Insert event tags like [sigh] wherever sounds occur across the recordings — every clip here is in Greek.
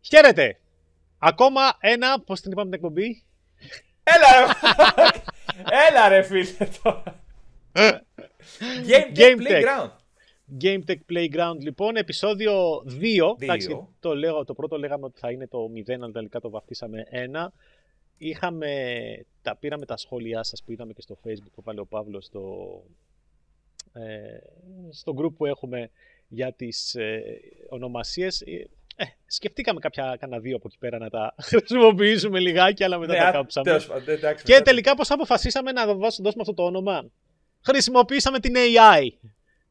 Χαίρετε! Ακόμα ένα, πώς την είπαμε την εκπομπή; Έλα ρε, Έλα ρε φίλε τώρα. Game, Game Tech Playground. Game Tech Playground λοιπόν, επεισόδιο 2. Εντάξει, το, λέω, το πρώτο λέγαμε ότι θα είναι το 0, αλλά τελικά το βαφτίσαμε 1. Είχαμε, τα, πήραμε τα σχόλιά σας που είδαμε και στο facebook που βάλε ο Παύλος στο, ε, στο group που έχουμε για τις ε, ονομασίες. Ε, ε, σκεφτήκαμε κάποια κανένα δύο από εκεί πέρα να τα χρησιμοποιήσουμε λιγάκι, αλλά μετά ναι, τα κάψαμε. και τελικά πώς αποφασίσαμε να δώσουμε αυτό το όνομα; Χρησιμοποίησαμε την AI.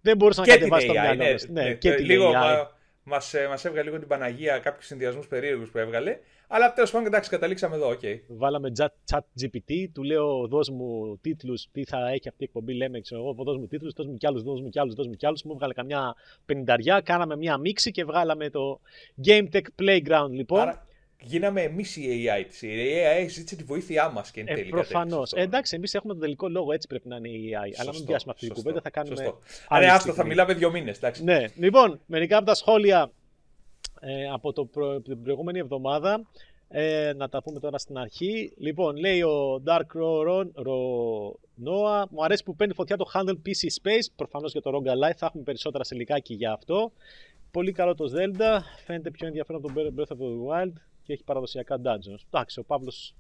Δεν μπορούσα να κατεβάσω το μυαλό ναι, ναι, ναι, και την λίγο, AI. Μας, μας έβγαλε λίγο την Παναγία κάποιους συνδυασμούς περίεργους που έβγαλε. Αλλά τέλος πάντων, εντάξει, καταλήξαμε εδώ. Okay. Βάλαμε chat, chat GPT, του λέω δώσ' μου τίτλους, τι θα έχει αυτή η εκπομπή. Λέμε, ξέρω εγώ, δώσ' μου τίτλους, δώσ' μου κι άλλους, δώσ' μου κι άλλους, δώσ' μου κι άλλους. Μου έβγαλε καμιά πενηνταριά, κάναμε μια μίξη και βγάλαμε το Game Tech Playground λοιπόν. Άρα, γίναμε εμείς η AI της. Η AI ζήτησε τη βοήθειά μας και εν τέλει. Ε, Προφανώς. Ε, εντάξει, εμείς έχουμε τον τελικό λόγο, έτσι πρέπει να είναι η AI. Σωστό, αλλά μην πιάσουμε αυτή την κουβέντα, θα κάνουμε. Άρα, άστο, θα μιλάμε δύο μήνες. Ναι, λοιπόν, μερικά από τα σχόλια ε, από το προ... την προηγούμενη εβδομάδα. Ε, να τα πούμε τώρα στην αρχή. Λοιπόν, λέει ο Dark Ron, Noah, μου αρέσει που παίρνει φωτιά το Handle PC Space. Προφανώς για το Rogue Ally θα έχουμε περισσότερα σε λιγάκι για αυτό. Πολύ καλό το Zelda. Φαίνεται πιο ενδιαφέρον από τον Breath of the Wild και έχει παραδοσιακά dungeons. Εντάξει, ο Παύλος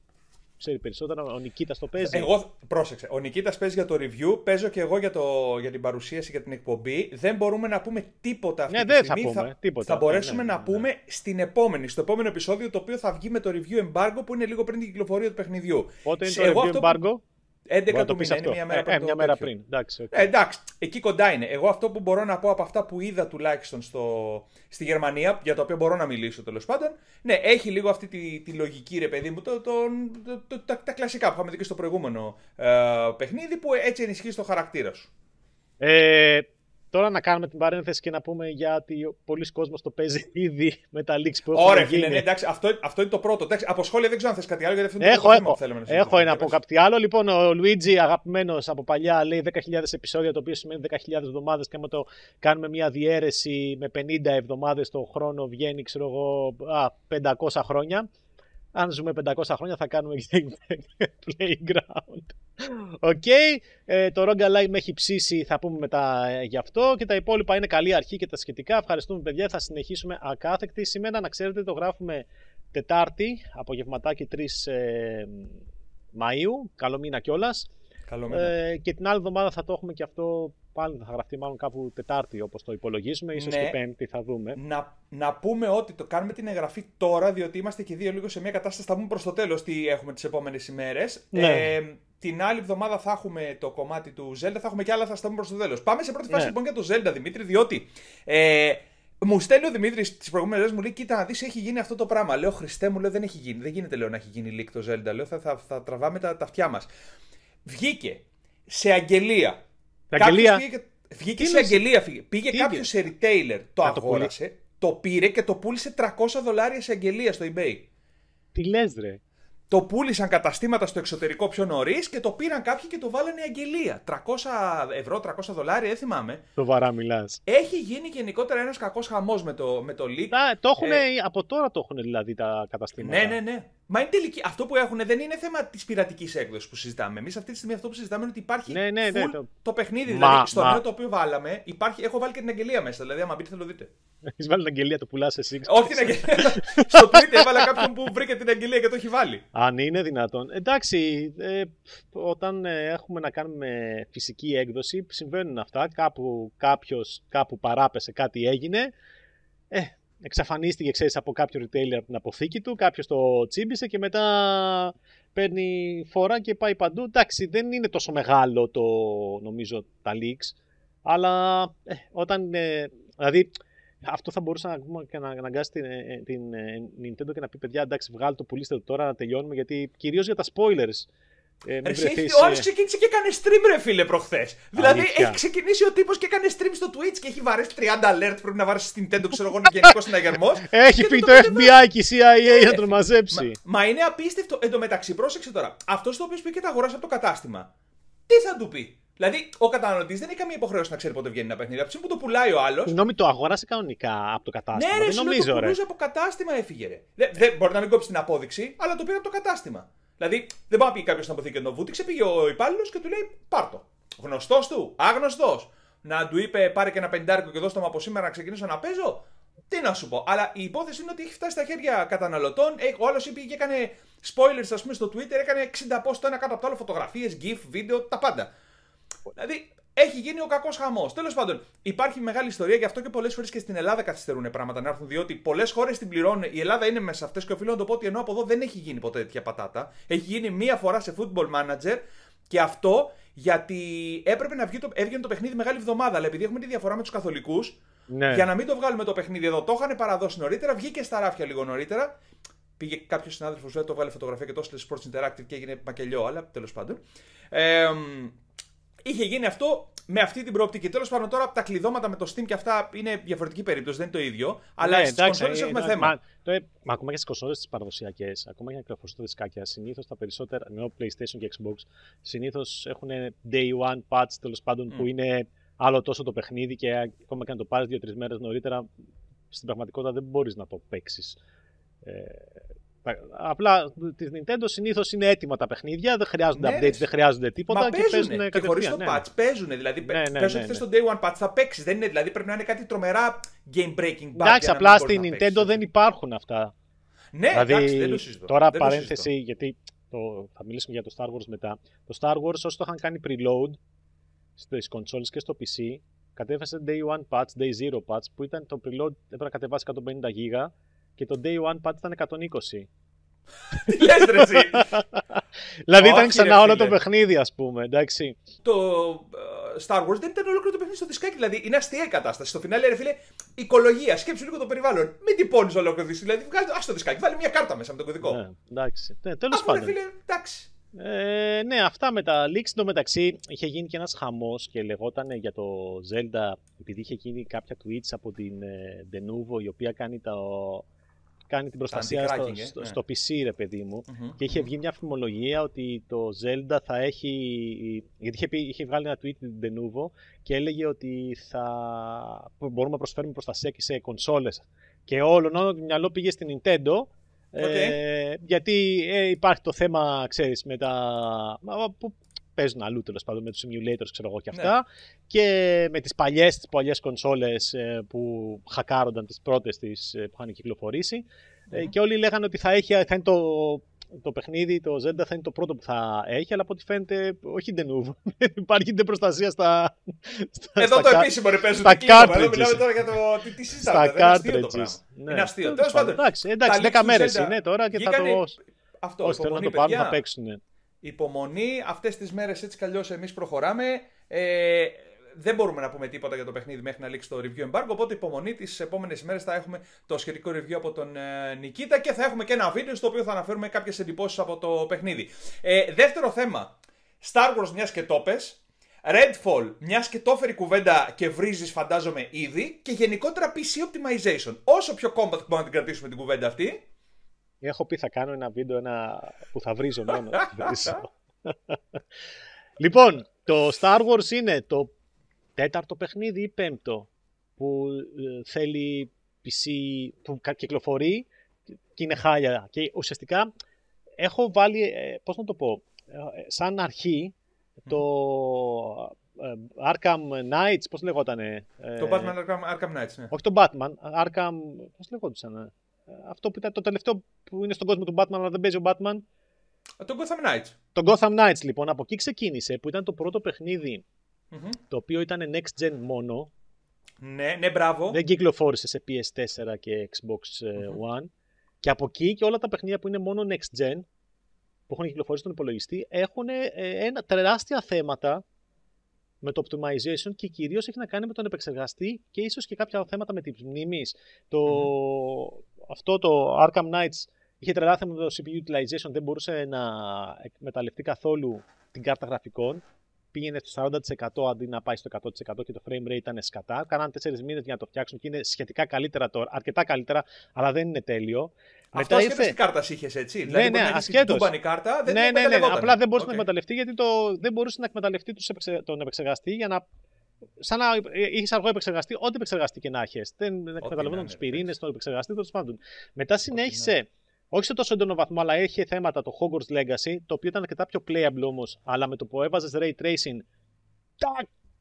ξέρει περισσότερα. Ο Νικήτας το παίζει. Εγώ, πρόσεξε. Ο Νικήτας παίζει για το review, παίζω και εγώ για, το, για την παρουσίαση για την εκπομπή. Δεν μπορούμε να πούμε τίποτα αυτή ναι, τη δεν στιγμή. Θα, πούμε, τίποτα. θα μπορέσουμε ναι, ναι, να πούμε στην επόμενη, στο επόμενο επεισόδιο το οποίο θα βγει με το review embargo που είναι λίγο πριν την κυκλοφορία του παιχνιδιού. Πότε είναι το review embargo? 11 του μήνα, είναι μια μέρα, ε, ε, μια μέρα πριν. Εντάξει, okay. ε, εντάξει, εκεί κοντά είναι. Εγώ αυτό που μπορώ να πω από αυτά που είδα τουλάχιστον στο, στη Γερμανία, για το οποίο μπορώ να μιλήσω τέλος πάντων, ναι, έχει λίγο αυτή τη, τη λογική ρε παιδί μου, το, το, το, τα, τα, κλασικά που είχαμε δει και στο προηγούμενο ε, παιχνίδι, που έτσι ενισχύει το χαρακτήρα σου. Ε, Τώρα να κάνουμε την παρένθεση και να πούμε γιατί πολλοί κόσμος το παίζει [laughs] ήδη με τα leaks που έχουν Ωραία, φίλε, ναι, εντάξει, αυτό, αυτό είναι το πρώτο. Εντάξει, από σχόλια δεν ξέρω αν θες κάτι άλλο, γιατί αυτό είναι έχω, το έχω, που θέλουμε να Έχω ένα από κάτι άλλο. Λοιπόν, ο Λουίτζι, αγαπημένος από παλιά, λέει 10.000 επεισόδια, το οποίο σημαίνει 10.000 εβδομάδες. Και άμα το κάνουμε μια διαίρεση με 50 εβδομάδες το χρόνο, βγαίνει, ξέρω εγώ, 500 χρόνια. Αν ζούμε 500 χρόνια θα κάνουμε [laughs] playground. OK, okay. ε, το ROG Ally με έχει ψήσει, θα πούμε μετά ε, γι' αυτό και τα υπόλοιπα είναι καλή αρχή και τα σχετικά. Ευχαριστούμε παιδιά, θα συνεχίσουμε ακάθεκτοι. Σήμερα να ξέρετε το γράφουμε Τετάρτη, απογευματάκι 3 ε, Μαΐου, καλό μήνα κιόλας. Ε, και την άλλη εβδομάδα θα το έχουμε και αυτό πάλι θα γραφτεί μάλλον κάπου Τετάρτη όπως το υπολογίζουμε, ίσως ναι. και Πέμπτη θα δούμε. Να, να πούμε ότι το κάνουμε την εγγραφή τώρα, διότι είμαστε και δύο λίγο σε μια κατάσταση, θα πούμε προς το τέλος τι έχουμε τις επόμενες ημέρες. Ναι. Ε, την άλλη εβδομάδα θα έχουμε το κομμάτι του Zelda, θα έχουμε και άλλα, θα στα πούμε προς το τέλος. Πάμε σε πρώτη φάση ναι. λοιπόν για το Zelda, Δημήτρη, διότι... Ε, μου στέλνει ο Δημήτρης τις προηγούμενες μέρε, μου λέει: Κοίτα, να δεις, έχει γίνει αυτό το πράγμα. Λέω: Χριστέ μου, λέω, δεν έχει γίνει. Δεν γίνεται, λέω, να έχει γίνει leak το Zelda. Λέω: Θα, θα, θα τραβάμε τα, τα αυτιά μας. Βγήκε σε αγγελία. Αγγελία; Βγήκε σε αγγελία. Πήγε κάποιος σε retailer, το αγόρασε, το, πήρε και το πούλησε 300 δολάρια σε αγγελία στο eBay. Τι λες, ρε; Το πούλησαν καταστήματα στο εξωτερικό πιο νωρίς και το πήραν κάποιοι και το βάλανε αγγελία. 300 ευρώ, 300 δολάρια, δεν θυμάμαι. Το βαρά μιλάς. Έχει γίνει γενικότερα ένας κακός χαμός με το, με το leak. Α, το έχουν, ε... από τώρα το έχουν δηλαδή τα καταστήματα. Ναι, ναι, ναι. Μα είναι τελική. Αυτό που έχουν δεν είναι θέμα της πειρατικής έκδοσης που συζητάμε. Εμείς αυτή τη στιγμή αυτό που συζητάμε είναι ότι υπάρχει ναι, ναι, ναι, το... το παιχνίδι. Μα, δηλαδή, στο νέο το οποίο βάλαμε, υπάρχει... έχω βάλει και την αγγελία μέσα. Δηλαδή, άμα μπείτε θα το δείτε. [laughs] Έχεις βάλει την αγγελία, το πουλάς εσύ. Όχι την αγγελία. [laughs] στο Twitter έβαλα κάποιον που βρήκε την αγγελία και το έχει βάλει. Αν είναι δυνατόν. Εντάξει, ε, όταν ε, έχουμε να κάνουμε φυσική έκδοση, συμβαίνουν αυτά. Κάπου κάποιο κάπου παράπεσε, κάτι έγινε. Ε, εξαφανίστηκε, ξέρεις, από κάποιο retailer από την αποθήκη του, κάποιος το τσίμπησε και μετά παίρνει φορά και πάει παντού. Εντάξει, δεν είναι τόσο μεγάλο το, νομίζω, τα leaks, αλλά ε, όταν, ε, δηλαδή, αυτό θα μπορούσε να, και να αναγκάσει την, ε, την, ε, Nintendo και να πει παιδιά εντάξει βγάλτε το πουλήστε το τώρα να τελειώνουμε γιατί κυρίως για τα spoilers ε, ο άλλο ξεκίνησε και έκανε stream, ρε φίλε, προχθές. Δηλαδή έχει ξεκινήσει ο τύπος και έκανε stream στο Twitch και έχει βαρέσει 30 alert. Πρέπει να βαρέσει στην Nintendo, ξέρω εγώ, γενικός συναγερμός. [laughs] Έχει πει το, FBI και η CIA να τον μαζέψει. Μα, είναι απίστευτο. Εν τω μεταξύ, πρόσεξε τώρα. Αυτός το οποίος πήγε και τα αγοράσει από το κατάστημα. Τι θα του πει; Δηλαδή, ο καταναλωτής δεν έχει καμία υποχρέωση να ξέρει πότε βγαίνει ένα παιχνίδι. Από που το πουλάει ο άλλο. Συγγνώμη, το αγόρασε κανονικά από το κατάστημα. Ναι, ρε, δεν νομίζω, το ρε. πουλούσε από κατάστημα έφυγε. Ρε. Δεν, δεν, μπορεί να μην κόψει την απόδειξη, αλλά το πήρε από το κατάστημα. Δηλαδή, δεν μπορεί να πει κάποιος στην αποθήκη να βούτυξε, πήγε ο υπάλληλος και του λέει Πάρτο. Γνωστός του, άγνωστος. Να του είπε πάρε και ένα πεντάρικο και δώστε μου από σήμερα να ξεκινήσω να παίζω. Τι να σου πω. Αλλά η υπόθεση είναι ότι έχει φτάσει στα χέρια καταναλωτών. Ε, ο άλλος είπε και έκανε spoilers, ας πούμε, στο Twitter, έκανε 60 post το ένα κάτω από το άλλο, φωτογραφίες, GIF, βίντεο, τα πάντα. Δηλαδή, έχει γίνει ο κακός χαμός. Τέλος πάντων, υπάρχει μεγάλη ιστορία, γι' αυτό και πολλές φορές και στην Ελλάδα καθυστερούν πράγματα να έρθουν, διότι πολλές χώρες την πληρώνουν. Η Ελλάδα είναι μέσα σε αυτές και οφείλω να το πω ότι ενώ από εδώ δεν έχει γίνει ποτέ τέτοια πατάτα. Έχει γίνει μία φορά σε football manager και αυτό γιατί έπρεπε να βγει το, έβγαινε το παιχνίδι μεγάλη εβδομάδα. Αλλά επειδή έχουμε τη διαφορά με τους καθολικούς, Ναι. για να μην το βγάλουμε το παιχνίδι εδώ, το είχαν παραδώσει νωρίτερα, βγήκε στα ράφια λίγο νωρίτερα. Πήγε κάποιος συνάδελφος, βέβαια, το βγάλε φωτογραφία και το έστειλε Sports Interactive και έγινε μακελιό, αλλά τέλος πάντων. Ε, είχε γίνει αυτό με αυτή την προοπτική. Τέλος πάντων, τώρα τα κλειδώματα με το Steam και αυτά είναι διαφορετική περίπτωση, δεν είναι το ίδιο. Αλλά ναι, στις εντάξει, κονσόλες ε, έχουμε ε, θέμα. Μα, το, ε, μα ακόμα και στις κονσόλες τις παραδοσιακές, ακόμα και να κυκλοφορήσουν τα δισκάκια, συνήθως τα περισσότερα, ενώ PlayStation και Xbox, συνήθως έχουν day one patch τέλος πάντων που είναι άλλο τόσο το παιχνίδι και ακόμα και να το πάρεις δύο-τρεις μέρες νωρίτερα, στην πραγματικότητα δεν μπορείς να το παίξεις. Ε, τα- απλά της Nintendo συνήθως είναι έτοιμα τα παιχνίδια, δεν χρειάζονται Ναι, updates, ρε. δεν χρειάζονται τίποτα Μα και παίζουν παίζουν και χωρίς κατευθείαν. το ναι. patch. Παίζουν. Δηλαδή, Ναι, ναι, πες ναι, ότι θες ναι. το day one patch θα παίξεις. Δεν είναι, δηλαδή πρέπει να είναι κάτι τρομερά game breaking bug. Εντάξει, για να απλά μην μπορείς στην να Nintendo παίξεις. δεν υπάρχουν αυτά. Ναι, δηλαδή, εντάξει, δεν το συζητώ. τώρα Δεν το παρένθεση, συζητώ. γιατί το, θα μιλήσουμε για το Star Wars μετά. Το Star Wars, όσο το είχαν κάνει preload στις consoles και στο PC, κατέβασε day one patch, day zero patch, που ήταν το preload, έπρεπε να κατεβάσει 150 GB και το day one patch ήταν 120. Τι λες ρε εσύ; [laughs] δηλαδή Όχι, ήταν ρε ξανά όλο φίλε. το παιχνίδι, ας πούμε, εντάξει. το ε, Star Wars δεν ήταν ολόκληρο το παιχνίδι στο δισκάκι. Δηλαδή είναι αστεία η κατάσταση. Στο φινάλε, ρε φίλε, οικολογία. Σκέψου λίγο το περιβάλλον. Μην τυπώνει ολόκληρο δισκάκι. Δηλαδή βγάλει το, ας το δισκάκι. Βάλει μια κάρτα μέσα με τον κωδικό. Ναι, εντάξει. Ναι, τέλος Αφού ρε πάντων. φίλε, εντάξει. Ε, ναι, αυτά με τα leaks. Εν τω μεταξύ είχε γίνει και ένας χαμός και λεγόταν για το Zelda, επειδή είχε γίνει κάποια tweets από την ε, Denuvo, η οποία κάνει, το, κάνει την προστασία στο, anti-cracking, ε, στο, ναι. στο PC, ρε παιδί μου. Μμμ. Και είχε βγει μια φημολογία ότι το Zelda θα έχει. Γιατί είχε, πει, είχε βγάλει ένα tweet την Denuvo και έλεγε ότι θα μπορούμε να προσφέρουμε προστασία και σε κονσόλες. Και όλο όλο το μυαλό πήγε στην Nintendo. Ε, γιατί ε, υπάρχει το θέμα, ξέρεις, με τα. μα, που παίζουν αλλού τέλος πάντων με τους simulators, ξέρω εγώ και Ναι. αυτά. Και με τις παλιές, τις παλιές κονσόλες ε, που χακάρονταν τις πρώτες τις ε, που είχαν κυκλοφορήσει. Ε, Μμμ. και όλοι λέγανε ότι θα, έχει, θα είναι το, το παιχνίδι, το Zelda θα είναι το πρώτο που θα έχει, αλλά από ό,τι φαίνεται όχι Denuvo. Δεν υπάρχει ούτε προστασία στα. στα Εδώ στα το κα- επίσημο ρε παίζουν στα το κίνημα. Εδώ cartridges. μιλάμε τώρα για το. Τι, τι Στα συζητάμε. Είναι αστείο το cartridges. πράγμα. Ναι. Είναι αστείο. Τέλος Τέλος πάντων. Εντάξει, εντάξει, τα 10 leaks του μέρες Zelda είναι τώρα και θα βγήκανε- το. Αυτό, Όσοι θέλουν να υπομονή, το πάρουν παιδιά. να παίξουν. Υπομονή, αυτές τις μέρες έτσι κι αλλιώς εμείς προχωράμε. Ε, δεν μπορούμε να πούμε τίποτα για το παιχνίδι μέχρι να λήξει το review embargo. Οπότε υπομονή τις επόμενες ημέρε θα έχουμε το σχετικό review από τον ε, Νικήτα και θα έχουμε και ένα βίντεο στο οποίο θα αναφέρουμε κάποιες εντυπώσεις από το παιχνίδι. Ε, δεύτερο θέμα. Star Wars, μιας και το πες. Redfall, μιας και το έφερε η κουβέντα και βρίζεις, φαντάζομαι ήδη. Και γενικότερα PC optimization. Όσο πιο compact μπορούμε να την κρατήσουμε την κουβέντα αυτή. Έχω πει θα κάνω ένα βίντεο ένα... που θα βρίζω μόνο. [laughs] βρίζω. λοιπόν, το Star Wars είναι το τέταρτο παιχνίδι ή πέμπτο που ε, θέλει PC που κα- κυκλοφορεί και είναι χάλια. Και ουσιαστικά έχω βάλει, ε, πώς να το πω, ε, σαν αρχή το ε, Arkham Knights, πώς λεγότανε. ε, Το Batman Arkham, Arkham Knights, ναι. όχι το Batman, Arkham. Πώς λεγόντουσαν. Ε; Αυτό που ήταν το τελευταίο που είναι στον κόσμο του Batman, αλλά δεν παίζει ο Batman. Το Gotham Knights. Το Gotham Knights λοιπόν, από εκεί ξεκίνησε, που ήταν το πρώτο παιχνίδι Μμμ. το οποίο ήταν next gen μόνο. Ναι, ναι, μπράβο. Δεν κυκλοφόρησε σε PS4 και Xbox ε, One. Και από εκεί και όλα τα παιχνίδια που είναι μόνο next gen, που έχουν κυκλοφορήσει στον υπολογιστή, έχουν ε, ένα, τεράστια θέματα με το optimization και κυρίως έχει να κάνει με τον επεξεργαστή και ίσως και κάποια θέματα με τις μνήμης. Το, Αυτό το Arkham Knights είχε τρελά θέματα με το CPU utilization, δεν μπορούσε να εκμεταλλευτεί καθόλου την κάρτα γραφικών. Πήγαινε στο 40% αντί να πάει στο 100% και το frame rate ήταν σκατά. Κάναν 4 μήνες για να το φτιάξουν και είναι σχετικά καλύτερα τώρα, αρκετά καλύτερα, αλλά δεν είναι τέλειο. Αυτό Μετά ήρθε... τι κάρτας είχες έτσι. Ναι, δηλαδή, ναι, ασχέτως. κάρτα, δεν ναι, ναι, ναι, Απλά δεν μπορούσε okay. να εκμεταλλευτεί γιατί το, δεν μπορούσε να εκμεταλλευτεί τον επεξεργαστή για να. Σαν να είχες αργό επεξεργαστή, ό,τι επεξεργαστή και να έχεις. Δεν εκμεταλλευόταν τους πυρήνες, τον επεξεργαστή, τέλος πάντων. Μετά συνέχισε. Ναι. Όχι σε τόσο έντονο βαθμό, αλλά είχε θέματα το Hogwarts Legacy, το οποίο ήταν αρκετά πιο playable όμως, αλλά με το που έβαζες ray tracing,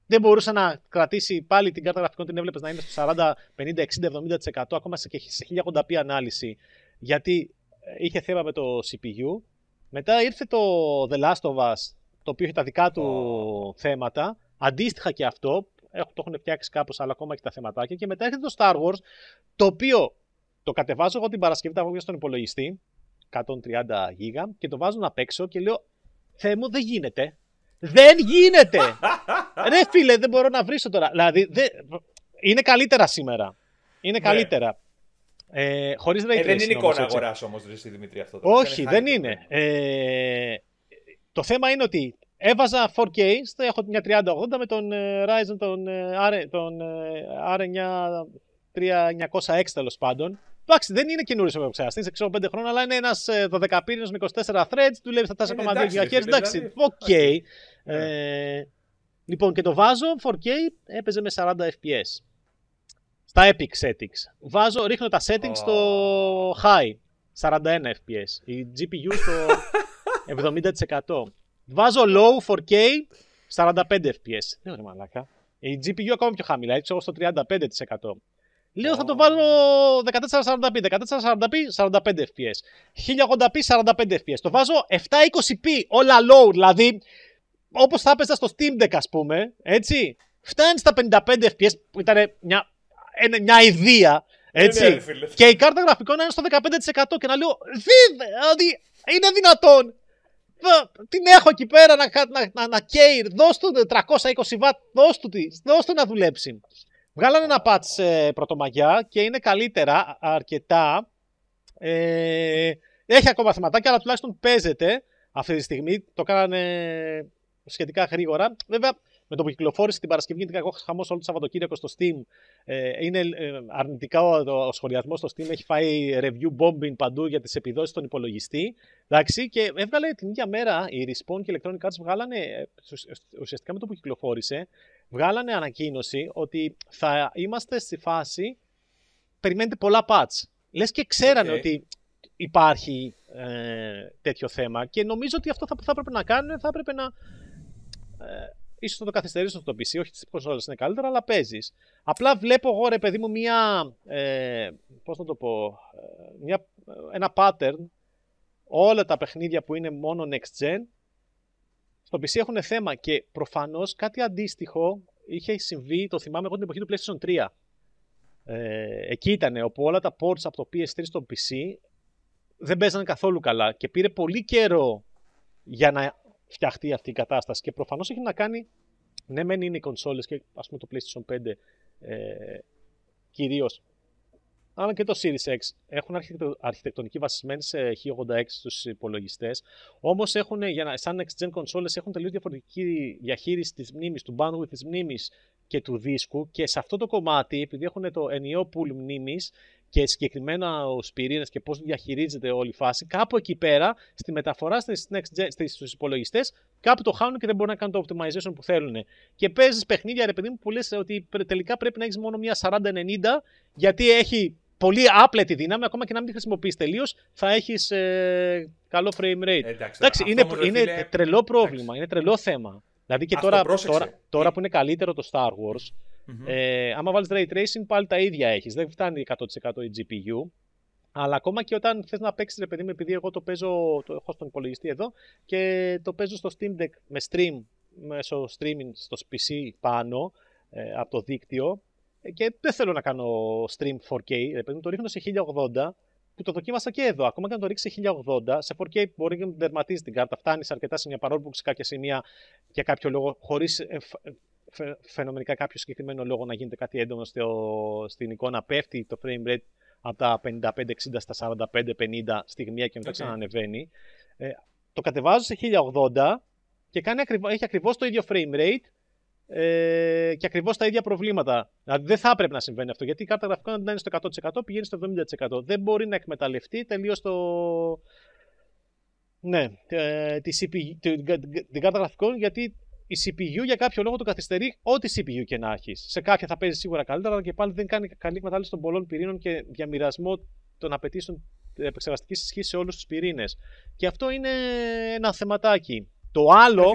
δεν μπορούσε να κρατήσει πάλι την κάρτα γραφικών, την έβλεπες να είναι στο 40, 50, 60, 70%, ακόμα και σε 1080p ανάλυση, γιατί ε, είχε θέμα με το CPU. Μετά ήρθε το The Last of Us, το οποίο είχε τα δικά του θέματα. Αντίστοιχα και αυτό, το έχουν φτιάξει κάπως, αλλά ακόμα έχει τα θεματάκια. Και μετά έρχεται το Star Wars, το οποίο το κατεβάζω εγώ την Παρασκευή, τα βγω στον υπολογιστή, 130 γίγα, και το βάζω να παίξω και λέω, Θεέ μου, δεν γίνεται. Δεν γίνεται! [laughs] Ρε φίλε, δεν μπορώ να βρίσω τώρα. Δηλαδή, δε... είναι καλύτερα σήμερα. Είναι ναι. καλύτερα. Ε, χωρίς ε, δεν είναι εικόνα αγοράς όμως, Ρε Δημήτρη, αυτό. Το Όχι, δεν είναι. Ε, το θέμα είναι ότι έβαζα 4K, έχω μια 3080 με τον ε, Ryzen, τον, ε, τον R9 3906 τέλος πάντων. Εντάξει, δεν είναι καινούριος ο επεξεργαστής, ξέρω 5 χρόνια, αλλά είναι ένας 12 πύρινο με 24 threads, δουλεύει στα 4,2 GHz. Εντάξει, OK. Okay. Ναι. Ε, λοιπόν, και το βάζω 4K, έπαιζε με 40 FPS. Στα Epic settings. Βάζω, ρίχνω τα settings oh. στο high, 41 FPS. Η GPU στο [laughs] 70%. Βάζω low 4K, 45 FPS. Δεν είναι μαλάκα. Η GPU ακόμα πιο χαμηλά, έτσι στο 35%. Λέω θα το βάλω 1440p, 1440p, 45 fps. 1080p, 45 fps. Το βάζω 720p, όλα low, δηλαδή όπως θα έπαιζα στο Steam Deck ας πούμε, έτσι. Φτάνει στα 55 fps που ήταν μια, μια ιδέα, έτσι. Ναι, ναι, και η κάρτα γραφικών είναι στο 15% και να λέω, δηλαδή είναι δυνατόν. Την έχω εκεί πέρα να, να, να, να καίει, δώσ' του 320 w δώσ' του, δώσ' του να δουλέψει. Βγάλανε ένα patch ε, πρωτομαγιά και είναι καλύτερα αρκετά. Ε, έχει ακόμα θεματάκια, αλλά τουλάχιστον παίζεται αυτή τη στιγμή. Το κάνανε σχετικά γρήγορα. Βέβαια, με το που κυκλοφόρησε την Παρασκευή, γιατί έχω χαμό όλο το Σαββατοκύριακο στο Steam. Ε, είναι ε, αρνητικά ο, ο, σχολιασμός στο Steam. Έχει φάει review bombing παντού για τις επιδόσεις των υπολογιστή. Εντάξει, και έβγαλε την ίδια μέρα η Respawn και Electronic Arts βγάλανε, ε, ουσιαστικά με το που κυκλοφόρησε, βγάλανε ανακοίνωση ότι θα είμαστε στη φάση. Περιμένετε πολλά patch. Λες και ξέρανε ότι υπάρχει ε, τέτοιο θέμα και νομίζω ότι αυτό θα, θα έπρεπε να κάνουν, θα έπρεπε να. Ε, ίσως θα το καθυστερήσουν στο PC, όχι τις κονσόλες είναι καλύτερα, αλλά παίζεις. Απλά βλέπω εγώ ρε παιδί μου μια, ε, πώς να το πω, ε, μια, ένα pattern, όλα τα παιχνίδια που είναι μόνο next gen, στο PC έχουν θέμα και προφανώς κάτι αντίστοιχο είχε συμβεί, το θυμάμαι εγώ την εποχή του PlayStation 3. Ε, εκεί ήταν όπου όλα τα ports από το PS3 στο PC δεν παίζανε καθόλου καλά και πήρε πολύ καιρό για να φτιαχτεί αυτή η κατάσταση και προφανώς έχει να κάνει ναι μεν είναι οι κονσόλες και ας πούμε το PlayStation 5 ε, κυρίως αλλά και το Series X έχουν αρχιτεκτονική βασισμένη σε 1086 στους υπολογιστές όμως έχουν, για να, σαν next gen κονσόλες έχουν τελείως διαφορετική διαχείριση της μνήμης, του bandwidth της μνήμης και του δίσκου και σε αυτό το κομμάτι επειδή έχουν το ενιαίο pool μνήμης και συγκεκριμένα ο πυρήνες και πώς διαχειρίζεται όλη η φάση, κάπου εκεί πέρα στη μεταφορά στους υπολογιστές, κάπου το χάνουν και δεν μπορούν να κάνουν το optimization που θέλουν. Και παίζεις παιχνίδια, ρε παιδί μου, που λες ότι τελικά πρέπει να έχεις μόνο μια 40-90, γιατί έχει πολύ άπλετη δύναμη, ακόμα και να μην τη χρησιμοποιείς τελείως, θα έχεις ε, καλό frame rate. Ε, εντάξει, εντάξει είναι, είναι φίλε... τρελό πρόβλημα, εντάξει. είναι τρελό θέμα. Δηλαδή και τώρα, τώρα, τώρα που είναι καλύτερο το Star Wars, Mm-hmm. Ε, άμα βάλεις ray tracing, πάλι τα ίδια έχεις. Δεν φτάνει 100% η GPU. Αλλά ακόμα και όταν θες να παίξεις, ρε παιδί μου, επειδή εγώ το παίζω, το έχω στον υπολογιστή εδώ και το παίζω στο Steam Deck με stream, μέσω streaming στο PC πάνω ε, από το δίκτυο ε, και δεν θέλω να κάνω stream 4K, ρε παιδί μου, το ρίχνω σε 1080 που το δοκίμασα και εδώ. Ακόμα και αν το ρίξει σε 1080, σε 4K μπορεί να τερματίζει την κάρτα. Φτάνει αρκετά σημεία παρόλο που σε κάποια σημεία για κάποιο λόγο, χωρίς φαινομενικά κάποιο συγκεκριμένο λόγο να γίνεται κάτι έντονο στο, στην εικόνα, πέφτει το frame rate από τα 55-60 στα 45-50 στιγμία και μετά okay. ξανανεβαίνει. Ε, το κατεβάζω σε 1080 και κάνει ακριβώς, έχει ακριβώς το ίδιο frame rate ε, και ακριβώς τα ίδια προβλήματα. Δηλαδή δεν θα έπρεπε να συμβαίνει αυτό γιατί η κάρτα γραφικών αντί να είναι στο 100% πηγαίνει στο 70%. Δεν μπορεί να εκμεταλλευτεί τελείως το. Ναι, ε, τη CPU, την, την κάρτα γραφικών γιατί η CPU για κάποιο λόγο το καθυστερεί ό,τι CPU και να έχεις. Σε κάποια θα παίζει σίγουρα καλύτερα, αλλά και πάλι δεν κάνει καλή εκμετάλλευση των πολλών πυρήνων και διαμοιρασμό των απαιτήσεων επεξεργαστικής ισχύς σε όλους τους πυρήνες. Και αυτό είναι ένα θεματάκι. Το άλλο.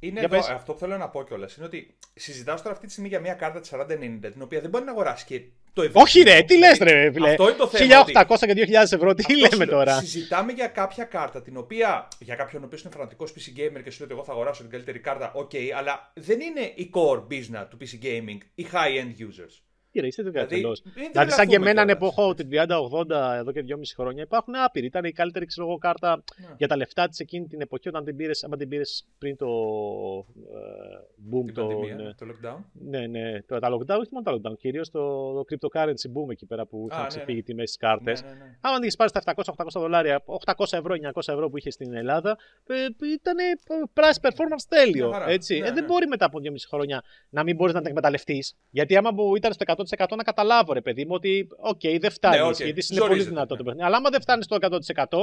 Είναι εδώ, αυτό που θέλω να πω κιόλας είναι ότι συζητάω τώρα αυτή τη στιγμή για μια κάρτα της 4090 την οποία δεν μπορεί να αγοράσει και το ευρώ. Όχι, ρε, τι λες, ρε, φίλε. Αυτό είναι το θέμα. 1800 και 2000 ευρώ, τι λέμε τώρα; Συζητάμε για κάποια κάρτα την οποία για κάποιον ο οποίος είναι φανατικός PC gamer και σου λέει ότι εγώ θα αγοράσω την καλύτερη κάρτα, OK, okay, αλλά δεν είναι η core business του PC gaming, οι high end users. Κύριε, είστε δηλαδή, δηλαδή, σαν και εμένα αν έχω την 30-80 εδώ και 2,5 χρόνια υπάρχουν άπειροι. Ήταν η καλύτερη ξέρω, κάρτα yeah. Ναι. για τα λεφτά της εκείνη την εποχή όταν την πήρες την πήρες πριν το uh, boom. το, ναι. το lockdown. Ναι, ναι. Το, τα lockdown, όχι μόνο τα lockdown. Κυρίως το, το cryptocurrency boom εκεί πέρα που είχαν ξεφύγει ναι, ναι. τιμέ στις κάρτες. Ναι, ναι, ναι. Αν είχε πάρει τα 700-800 δολάρια, 800 ευρώ, 900 ευρώ που είχε στην Ελλάδα, ε, ήταν price performance τέλειο. έτσι. Ναι, ε, δεν μπορεί μετά από 2,5 χρόνια να μην μπορείς να την εκμεταλλευτείς. Γιατί άμα ήταν στο 100% να καταλάβω, ρε παιδί μου, ότι OK, okay, δεν φτάνει. Ναι, okay. Γιατί είναι πολύ δυνατό το παιχνίδι. Αλλά άμα δεν φτάνει στο 100%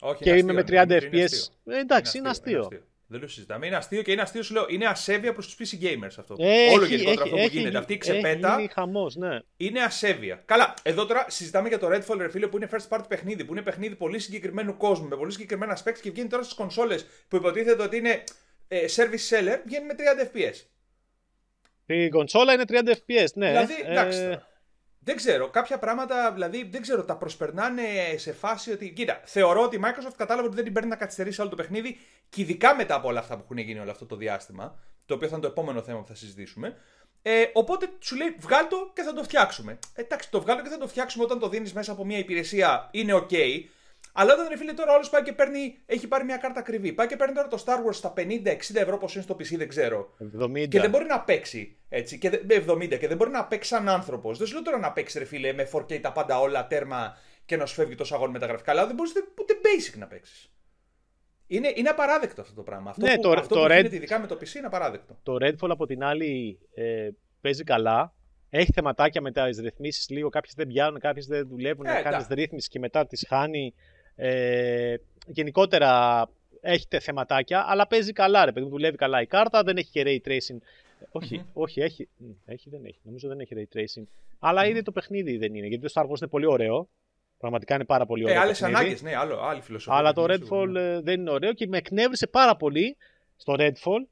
Όχι, και είμαι με 30 FPS. Ε, εντάξει, είναι αστείο. Δεν το συζητάμε. Είναι αστείο και είναι αστείο, σου λέω. Είναι ασέβεια προς τους PC gamers αυτό. Έχει, Όλο γενικότερα αυτό που έχει, γίνεται. Αυτή η ξεπέτα. Είναι χαμός, ναι. Είναι ασέβεια. Καλά, εδώ τώρα συζητάμε για το Redfall, ρε φίλε, που είναι first party παιχνίδι. Που είναι παιχνίδι πολύ συγκεκριμένου κόσμου, με πολύ συγκεκριμένα specs και βγαίνει τώρα στις κονσόλες που υποτίθεται ότι είναι ε, service seller, βγαίνει με 30 FPS. Η κονσόλα είναι 30 FPS, ναι. Δηλαδή, εντάξει. Ε... Δεν ξέρω, κάποια πράγματα δηλαδή δεν ξέρω, τα προσπερνάνε σε φάση ότι. Κοίτα, θεωρώ ότι η Microsoft κατάλαβε ότι δεν την παίρνει να καθυστερήσει όλο το παιχνίδι και ειδικά μετά από όλα αυτά που έχουν γίνει όλο αυτό το διάστημα, το οποίο θα είναι το επόμενο θέμα που θα συζητήσουμε. Ε, οπότε σου λέει βγάλ το και θα το φτιάξουμε. Ε, εντάξει, το βγάλω και θα το φτιάξουμε όταν το δίνεις μέσα από μια υπηρεσία είναι OK. Αλλά όταν ρε φίλε τώρα όλο πάει και παίρνει, έχει πάρει μια κάρτα ακριβή. Πάει και παίρνει τώρα το Star Wars στα 50-60 ευρώ πώ είναι στο PC, δεν ξέρω. 70. Και δεν μπορεί να παίξει. Έτσι, και, 70 και δεν μπορεί να παίξει σαν άνθρωπος. Δεν σου λέω τώρα να παίξει ρε φίλε με 4K τα πάντα όλα τέρμα και να σου φεύγει το αγώνι με τα γραφικά. Αλλά δεν μπορείς ούτε basic να παίξεις. Είναι, είναι απαράδεκτο αυτό το πράγμα. Αυτό ναι, που, το, αυτό το που Red... γίνεται ειδικά με το PC είναι απαράδεκτο. Το Redfall από την άλλη ε, παίζει καλά. Έχει θεματάκια με τις ρυθμίσεις λίγο. Κάποιες δεν πιάνουν, κάποιες δεν δουλεύουν. Ε, κάνεις ρύθμιση και μετά τις χάνει. Ε, γενικότερα έχετε θεματάκια, αλλά παίζει καλά, ρε παιδί δουλεύει καλά η κάρτα, δεν έχει και ray tracing. οχι όχι, έχει. Έχει, δεν έχει. Νομίζω δεν έχει ray tracing. Αλλά ήδη το παιχνίδι δεν είναι. Γιατί το Star Wars είναι πολύ ωραίο. Πραγματικά είναι πάρα πολύ ε, ωραίο. Ε, άλλες ανάγκες, ναι, άλλο, άλλη φιλοσοφία. Αλλά το Redfall ναι. δεν είναι ωραίο και με εκνεύρισε πάρα πολύ στο Redfall.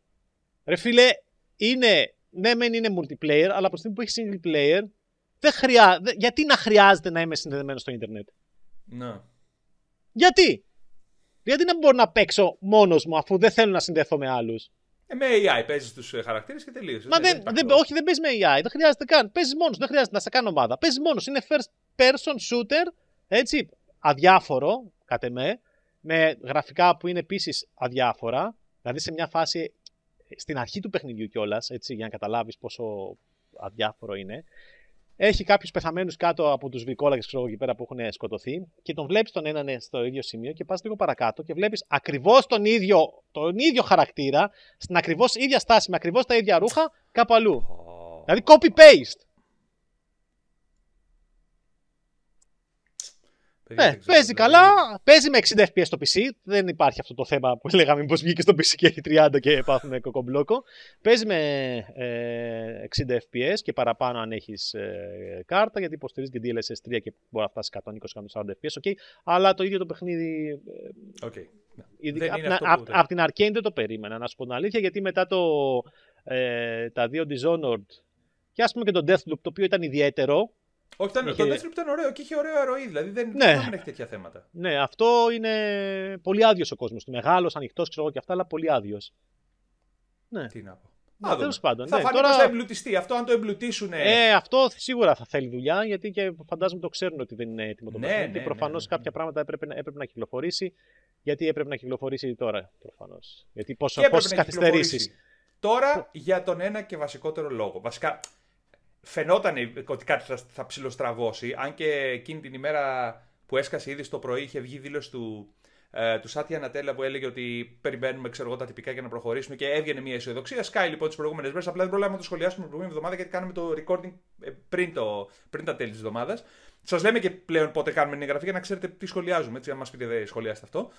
Ρε φίλε, είναι. Ναι, μεν είναι multiplayer, αλλά από τη στιγμή που έχεις single player, δεν χρειά... γιατί να χρειάζεται να είμαι συνδεδεμένος στο Ιντερνετ. Ναι. Γιατί; Γιατί να μπορώ να παίξω μόνος μου αφού δεν θέλω να συνδεθώ με άλλους; Ε, με AI παίζεις τους ε, χαρακτήρες και τελείωσες. Μα δεν, δεν, όχι, δεν παίζει με AI. Δεν χρειάζεται καν. Παίζεις μόνος. Δεν χρειάζεται να σε κάνω ομάδα. Παίζεις μόνος. Είναι first person shooter. Έτσι. Αδιάφορο, κατ' εμέ. Με γραφικά που είναι επίσης αδιάφορα. Δηλαδή σε μια φάση. Στην αρχή του παιχνιδιού κιόλας, έτσι, για να καταλάβεις πόσο αδιάφορο είναι. Έχει κάποιους πεθαμένους κάτω από τους βικόλακε εκεί πέρα που έχουν σκοτωθεί και τον βλέπεις τον έναν στο ίδιο σημείο και πας λίγο παρακάτω και βλέπεις ακριβώς τον ίδιο, τον ίδιο χαρακτήρα, στην ακριβώς ίδια στάση, με ακριβώς τα ίδια ρούχα, κάπου αλλού. Oh. Δηλαδή copy-paste. Ναι, παίζει καλά, παίζει με 60 FPS στο PC. Δεν υπάρχει αυτό το θέμα που λέγαμε πως βγήκε στο PC και έχει 30 και πάθουμε [laughs] κοκομπλόκο. Παίζει με ε, 60 FPS και παραπάνω αν έχεις ε, κάρτα, γιατί υποστηρίζεις και DLSS 3 και μπορεί να φτάσεις 120-140 FPS. Okay. Αλλά το ίδιο το παιχνίδι. Okay. Από απ, την Arcane δεν το περίμενα, να σου πω την αλήθεια, γιατί μετά το, ε, τα δύο Dishonored και ας πούμε και το Deathloop, το οποίο ήταν ιδιαίτερο, όχι, ήταν, είχε... το Deathloop ήταν ωραίο και είχε ωραίο αρωή, δηλαδή δεν, ναι. δεν έχει τέτοια θέματα. Ναι, αυτό είναι πολύ άδειος ο κόσμος του. Μεγάλος, ανοιχτός, ξέρω εγώ και αυτά, αλλά πολύ άδειος. Ναι. Τι να πω. Ναι, τέλος πάντων. Θα ναι, φανεί τώρα... θα εμπλουτιστεί. Αυτό αν το εμπλουτίσουν. Ε, αυτό σίγουρα θα θέλει δουλειά, γιατί και φαντάζομαι το ξέρουν ότι δεν είναι έτοιμο το ναι, παιχνίδι. Ναι, Προφανώς ναι, ναι, κάποια πράγματα έπρεπε, έπρεπε να κυκλοφορήσει. Γιατί έπρεπε να κυκλοφορήσει τώρα, προφανώς. Γιατί πόσες καθυστερήσεις. Τώρα για τον ένα και βασικότερο λόγο. Βασικά, φαινόταν ότι κάτι θα, θα ψηλοστραβώσει. Αν και εκείνη την ημέρα που έσκασε ήδη στο πρωί είχε βγει δήλωση του ε, του Σάτια Νατέλα που έλεγε ότι περιμένουμε ξέρω εγώ, τα τυπικά για να προχωρήσουμε και έβγαινε μια αισιοδοξία. Sky λοιπόν τις προηγούμενες μέρες. Απλά δεν προλάβαμε να το σχολιάσουμε την προηγούμενη εβδομάδα γιατί κάνουμε το recording ε, πριν, το, πριν τα τέλη της εβδομάδας. Σας λέμε και πλέον πότε κάνουμε την εγγραφή για να ξέρετε τι σχολιάζουμε. Έτσι, αν μας πείτε δεν σχολιάστε αυτό.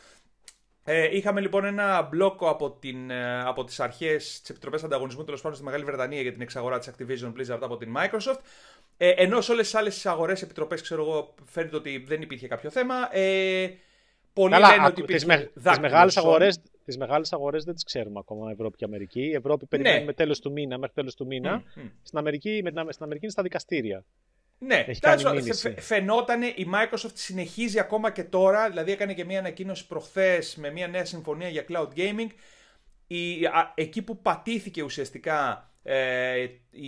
Ε, είχαμε λοιπόν ένα μπλόκο από, την, ε, από τις αρχές της Επιτροπής Ανταγωνισμού τέλος πάντων στη Μεγάλη Βρετανία για την εξαγορά της Activision Blizzard από την Microsoft. Ε, ενώ σε όλες τις άλλες αγορές επιτροπές, ξέρω εγώ, φαίνεται ότι δεν υπήρχε κάποιο θέμα. Ε, πολλοί Καλά, λένε ότι υπήρχε τις, με, τις μεγάλες αγορές, τις μεγάλες αγορές δεν τις ξέρουμε ακόμα Ευρώπη και Αμερική. Η Ευρώπη περιμένουμε ναι. τέλος του μήνα, μέχρι τέλος του μήνα. Mm, Στην, Αμερική, με, στην Αμερική είναι στα δικαστήρια. Ναι, φαινόταν η Microsoft συνεχίζει ακόμα και τώρα, δηλαδή έκανε και μια ανακοίνωση προχθές με μια νέα συμφωνία για cloud gaming. Η, εκεί που πατήθηκε ουσιαστικά ε, η,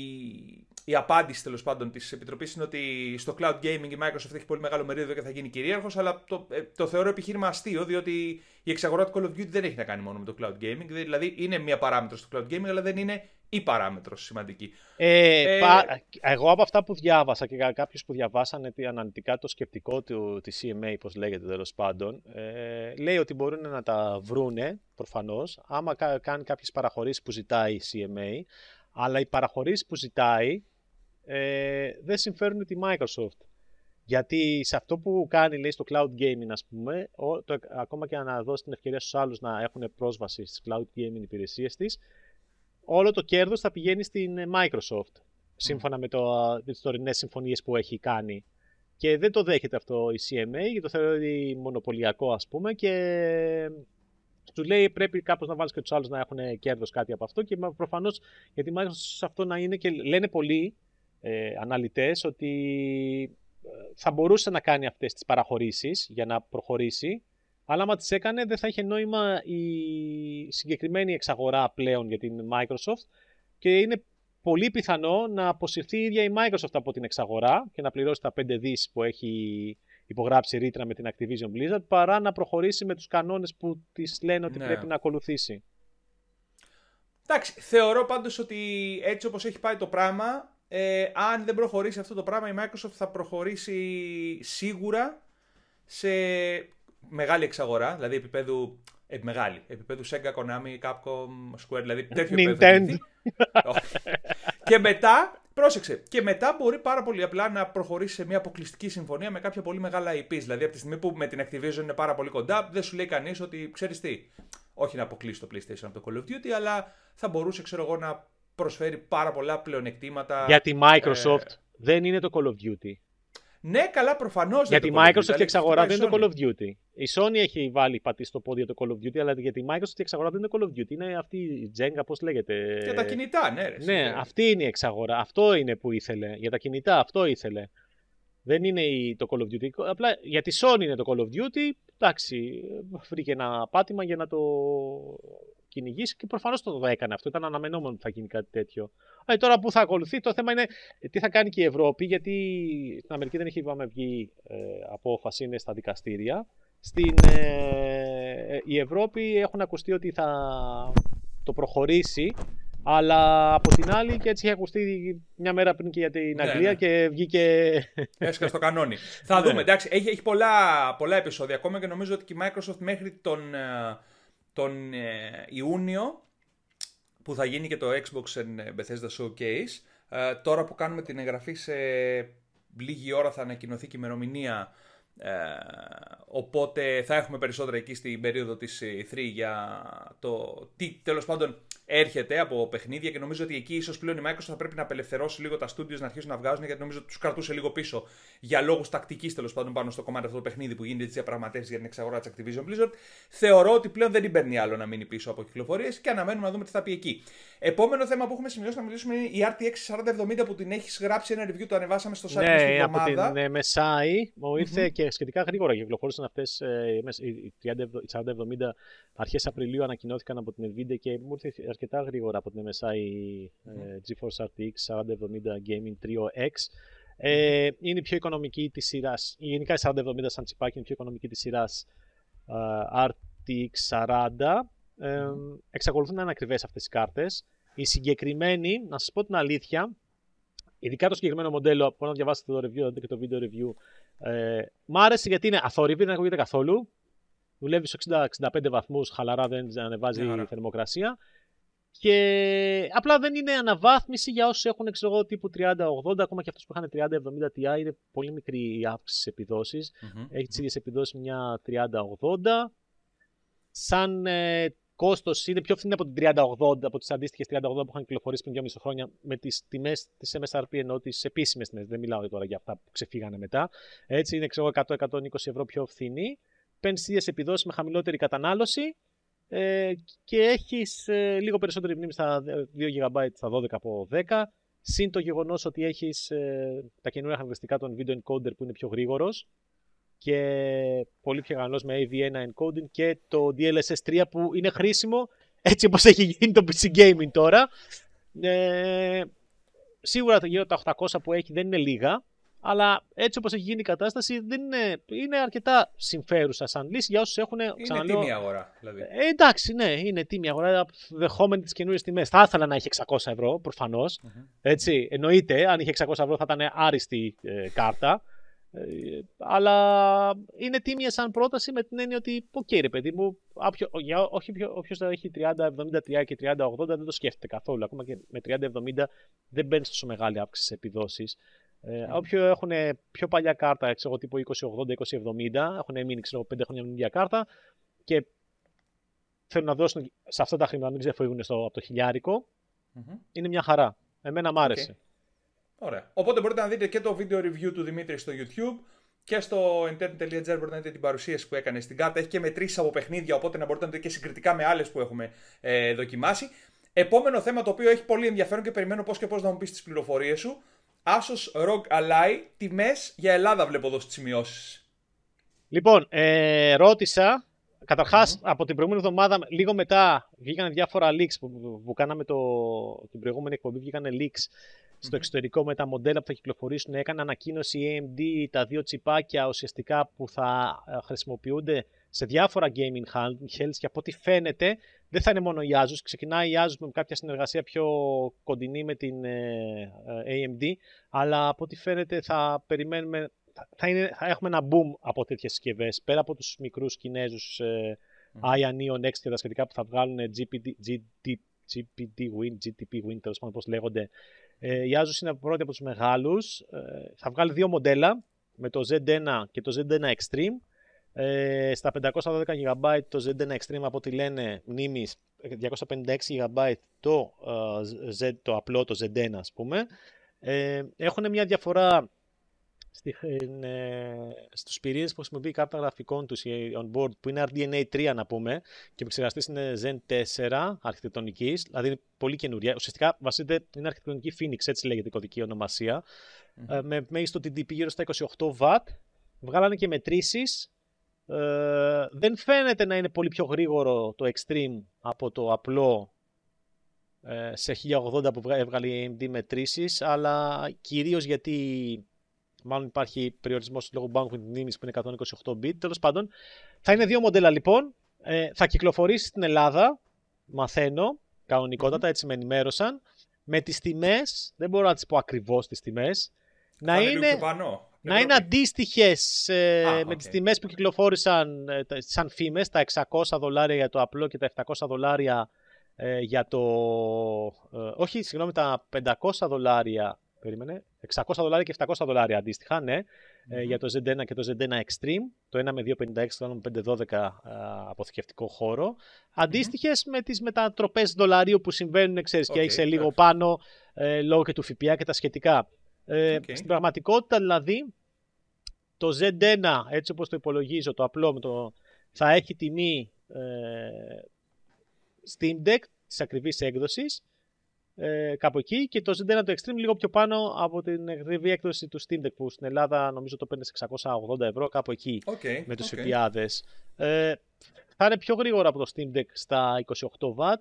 η απάντηση τέλος πάντων της Επιτροπής είναι ότι στο cloud gaming η Microsoft έχει πολύ μεγάλο μερίδιο και θα γίνει κυρίαρχος, αλλά το, ε, το θεωρώ επιχείρημα αστείο, διότι η εξαγορά του Call of Duty δεν έχει να κάνει μόνο με το cloud gaming. Δηλαδή είναι μία παράμετρο στο cloud gaming, αλλά δεν είναι η παράμετρος σημαντική. Ε, ε, πα, εγώ από αυτά που διάβασα και κάποιους που διαβάσανε αναλυτικά το σκεπτικό του, της CMA, πώς λέγεται τέλος πάντων, ε, λέει ότι μπορούν να τα βρούνε προφανώς, άμα κάνει κάποιες παραχωρήσεις που ζητάει η CMA, αλλά οι παραχωρήσεις που ζητάει ε, δεν συμφέρουν τη Microsoft. Γιατί σε αυτό που κάνει λέει, στο cloud gaming, ας πούμε, το, ακόμα και να δώσει την ευκαιρία στους άλλους να έχουν πρόσβαση στις cloud gaming υπηρεσίες της, όλο το κέρδος θα πηγαίνει στην Microsoft, σύμφωνα με, το, με τις τωρινές συμφωνίες που έχει κάνει. Και δεν το δέχεται αυτό η CMA, γιατί το θεωρεί μονοπωλιακό, ας πούμε, και του λέει πρέπει κάπως να βάλεις και τους άλλους να έχουν κέρδος κάτι από αυτό. Και προφανώς γιατί Microsoft αυτό να είναι και λένε πολλοί ε, αναλυτές ότι ε, θα μπορούσε να κάνει αυτές τις παραχωρήσεις για να προχωρήσει, αλλά άμα τις έκανε δεν θα είχε νόημα η συγκεκριμένη εξαγορά πλέον για την Microsoft και είναι πολύ πιθανό να αποσυρθεί η ίδια η Microsoft από την εξαγορά και να πληρώσει τα 5 δις που έχει υπογράψει ρήτρα με την Activision Blizzard παρά να προχωρήσει με τους κανόνες που της λένε ότι ναι. πρέπει να ακολουθήσει. Εντάξει, θεωρώ πάντως ότι έτσι όπως έχει πάει το πράγμα ε, αν δεν προχωρήσει αυτό το πράγμα, η Microsoft θα προχωρήσει σίγουρα σε μεγάλη εξαγορά, δηλαδή επίπεδου. Ε, μεγάλη. Επίπεδου Sega, Konami, Capcom, Square, δηλαδή τέτοιο επίπεδο. και μετά, πρόσεξε, και μετά μπορεί πάρα πολύ απλά να προχωρήσεις σε μια αποκλειστική συμφωνία με κάποια πολύ μεγάλα IPs. Δηλαδή από τη στιγμή που με την Activision είναι πάρα πολύ κοντά, δεν σου λέει κανείς ότι ξέρεις τι. Όχι να αποκλείσει το PlayStation από το Call of Duty, αλλά θα μπορούσε, ξέρω εγώ, να προσφέρει πάρα πολλά πλεονεκτήματα. Για τη Microsoft ε... δεν είναι το Call of Duty. Ναι, καλά, προφανώς. Για τη Microsoft η εξαγορά δεν είναι το Call of Duty. Η Sony έχει βάλει πατή στο πόδι το Call of Duty, αλλά για τη Microsoft η εξαγορά δεν είναι το Call of Duty. Είναι αυτή η Jenga, πώς λέγεται. Για τα κινητά, ναι. Ρε, ναι, ναι, αυτή είναι η εξαγορά. Αυτό είναι που ήθελε. Για τα κινητά, αυτό ήθελε. Δεν είναι το Call of Duty. Απλά για τη Sony είναι το Call of Duty. Εντάξει, βρήκε ένα πάτημα για να το κυνηγήσει και προφανώς το έκανε αυτό. Ήταν αναμενόμενο ότι θα γίνει κάτι τέτοιο. Ε, τώρα που θα ακολουθεί, το θέμα είναι τι θα κάνει και η Ευρώπη, γιατί στην Αμερική δεν έχει είπαμε, βγει ε, απόφαση, είναι στα δικαστήρια. Στην, ε, η Ευρώπη έχουν ακουστεί ότι θα το προχωρήσει, αλλά από την άλλη και έτσι είχε ακουστεί μια μέρα πριν και για την ναι, Αγγλία ναι. και βγήκε. Έσκασε το κανόνι. θα [laughs] ναι. δούμε. Εντάξει, έχει, έχει πολλά, πολλά επεισόδια ακόμα και νομίζω ότι και η Microsoft μέχρι τον ε, τον ε, Ιούνιο που θα γίνει και το Xbox and Bethesda Showcase. Ε, τώρα που κάνουμε την εγγραφή σε λίγη ώρα θα ανακοινωθεί και η ημερομηνία ε, οπότε θα έχουμε περισσότερα εκεί στην περίοδο της E3 για το τι τέλος πάντων έρχεται από παιχνίδια και νομίζω ότι εκεί ίσως πλέον η Microsoft θα πρέπει να απελευθερώσει λίγο τα studios να αρχίσουν να βγάζουν γιατί νομίζω ότι τους κρατούσε λίγο πίσω για λόγους τακτικής τέλος πάντων πάνω στο κομμάτι αυτό το παιχνίδι που γίνεται τις διαπραγματεύσεις για την εξαγορά της Activision Blizzard. Θεωρώ ότι πλέον δεν την παίρνει άλλο να μείνει πίσω από κυκλοφορίες και αναμένουμε να δούμε τι θα πει εκεί. Επόμενο θέμα που έχουμε σημειώσει να μιλήσουμε είναι η RTX 4070 που την έχεις γράψει ένα review, το ανεβάσαμε στο site ναι, στην από την ναι, MSI μου ήρθε mm-hmm. και σχετικά γρήγορα κυκλοφόρησαν αυτές ε, οι 4070 αρχές Απριλίου ανακοινώθηκαν από την Nvidia και μου ήρθε αρκετά γρήγορα από την MSI mm-hmm. GeForce RTX 4070 Gaming Trio X. Ε, είναι η πιο οικονομική της σειράς, γενικά η 4070 σαν τσιπάκι είναι η πιο οικονομική της σειράς uh, RTX 40. Ε, εξακολουθούν να είναι ακριβές αυτές οι κάρτες. Η συγκεκριμένη, να σας πω την αλήθεια, ειδικά το συγκεκριμένο μοντέλο, που να διαβάσετε το review, και το video review, ε, μ' άρεσε γιατί είναι αθόρυβη, δεν ακούγεται καθόλου. δουλεύει στους 60-65 βαθμούς, χαλαρά δεν ανεβάζει η θερμοκρασία. Και απλά δεν είναι αναβάθμιση για όσους έχουν ξέρω εγώ, τύπου 30-80, ακόμα και αυτούς που είχαν 30-70 Ti, είναι πολύ μικρή η αύξηση στις επιδόσεις. Mm-hmm. Έχει τις ίδιες επιδόσεις μια 30-80. Σαν ε, κόστος είναι πιο φθηνή από την 3080, από τις αντίστοιχες 3080 που είχαν κυκλοφορήσει πριν 2,5 χρόνια με τις τιμές της MSRP ενώ τις επίσημες τιμές. Δεν μιλάω τώρα για αυτά που ξεφύγανε μετά. Έτσι είναι ξέρω 100-120 ευρώ πιο φθηνή. Παίρνεις τις ίδιες επιδόσεις με χαμηλότερη κατανάλωση ε, και έχεις ε, λίγο περισσότερη μνήμη στα 2 GB στα 12 από 10. Συν το γεγονός ότι έχεις ε, τα καινούργια χαρακτηριστικά των video encoder που είναι πιο γρήγορος και πολύ πιο ικανός με AV1 encoding και το DLSS 3 που είναι χρήσιμο έτσι όπως έχει γίνει το PC Gaming τώρα. Ε, σίγουρα γύρω τα 800 που έχει δεν είναι λίγα, αλλά έτσι όπως έχει γίνει η κατάσταση δεν είναι, είναι αρκετά συμφέρουσα σαν λύση για όσους έχουν... Είναι ξαναλέω, τίμη αγορά, δηλαδή. Ε, εντάξει, ναι, είναι τίμη αγορά, δεχόμενη τις καινούριες τιμές. Θα ήθελα να έχει 600 ευρώ, προφανώς, mm-hmm. έτσι, εννοείται, αν είχε 600 ευρώ θα ήταν άριστη ε, κάρτα. Ε, αλλά είναι τίμια σαν πρόταση με την έννοια ότι, OK, okay, ρε παιδί μου, όποιο, για, όχι όποιος θα έχει 30-70 και 30-80 δεν το σκέφτεται καθόλου. Ακόμα και με 30-70 δεν παίρνεις τόσο μεγάλη αύξηση σε επιδόσεις. Ε, mm. Όποιοι έχουν πιο παλιά κάρτα, ξέρω τύπου 2080-2070, έχουν μείνει ξέρω, 5 χρόνια με ίδια κάρτα και θέλουν να δώσουν σε αυτά τα χρήματα να μην ξεφύγουν από το χιλιάρικο, mm-hmm. είναι μια χαρά. Εμένα μ' άρεσε. Okay. Ωραία. Οπότε μπορείτε να δείτε και το βίντεο review του Δημήτρη στο YouTube και στο internet.gr μπορείτε να δείτε την παρουσίαση που έκανε στην κάρτα. Έχει και μετρήσεις από παιχνίδια, οπότε να μπορείτε να δείτε και συγκριτικά με άλλες που έχουμε ε, δοκιμάσει. Επόμενο θέμα το οποίο έχει πολύ ενδιαφέρον και περιμένω πώς και πώς να μου πεις τις πληροφορίες σου. Asus ROG Ally, τιμές για Ελλάδα βλέπω εδώ στις σημειώσεις. Λοιπόν, ε, ρώτησα από την προηγούμενη εβδομάδα, λίγο μετά, βγήκαν διάφορα leaks που, που, που κάναμε το, την προηγούμενη εκπομπή, βγήκαν leaks στο εξωτερικό με τα μοντέλα που θα κυκλοφορήσουν. Έκανε ανακοίνωση η AMD τα δύο τσιπάκια ουσιαστικά που θα ε, χρησιμοποιούνται σε διάφορα gaming handhelds και από ό,τι φαίνεται δεν θα είναι μόνο η Asus. Ξεκινάει η Asus με κάποια συνεργασία πιο κοντινή με την ε, ε, AMD αλλά από ό,τι φαίνεται θα περιμένουμε θα, είναι, θα έχουμε ένα boom από τέτοιες συσκευές πέρα από τους μικρούς Κινέζους ε, Aya Neo Next και τα σχετικά που θα βγάλουν GPD, GT, GPD Win, GTP Win, τέλος πάντων πώς λέγονται, ε, η Asus είναι πρώτη από τους μεγάλους. Ε, θα βγάλει δύο μοντέλα με το Z1 και το Z1 Extreme. Ε, στα 512 GB το Z1 Extreme από ό,τι λένε μνήμης 256 GB το, ε, Z, το απλό το Z1 ας πούμε. Ε, έχουν μια διαφορά στη, ε, στους πυρήνες που χρησιμοποιεί η κάρτα γραφικών τους η on board που είναι RDNA 3 να πούμε και ο επεξεργαστής είναι Zen 4 αρχιτεκτονικής, δηλαδή είναι πολύ καινούρια. Ουσιαστικά βασίζεται, είναι αρχιτεκτονική Phoenix, έτσι λέγεται η κωδική ονομασία, ε, με μέγιστο TDP γύρω στα 28 W. Βγάλανε και μετρήσεις. Ε, δεν φαίνεται να είναι πολύ πιο γρήγορο το Extreme από το απλό ε, σε 1080 που έβγαλε η AMD μετρήσεις, αλλά κυρίως γιατί Μάλλον υπάρχει περιορισμός λόγω bandwidth μνήμης που είναι 128 bit. Τέλος πάντων, θα είναι δύο μοντέλα λοιπόν. Ε, θα κυκλοφορήσει στην Ελλάδα, μαθαίνω, κανονικότατα, έτσι με ενημέρωσαν. Με τις τιμές, δεν μπορώ να τις πω ακριβώς τις τιμές. Να είναι, να είναι αντίστοιχες ε, με τις τιμές που κυκλοφόρησαν ε, σαν φήμες, τα 600 δολάρια για το απλό και τα 700 δολάρια ε, για το. Ε, όχι, συγγνώμη, τα 500 δολάρια Περίμενε. 600 δολάρια και 700 δολάρια αντίστοιχα, ναι. Ε, για το Z1 και το Z1 Extreme. Το ένα με 256, το άλλο με 512 αποθηκευτικό χώρο. Αντίστοιχες με τις μετατροπές δολαρίου που συμβαίνουν, ξέρεις, okay, και έχει λίγο πάνω ε, λόγω και του ΦΠΑ και τα σχετικά. Ε, Στην πραγματικότητα, δηλαδή, το Z1, έτσι όπως το υπολογίζω, το απλό, με το, θα έχει τιμή ε, Steam Deck της ακριβής έκδοσης ε, κάπου εκεί και το Z1 το Extreme λίγο πιο πάνω από την ακριβή έκδοση του Steam Deck που στην Ελλάδα νομίζω το παίρνει 680 ευρώ κάπου εκεί okay, με τους okay. Ε, θα είναι πιο γρήγορα από το Steam Deck στα 28W.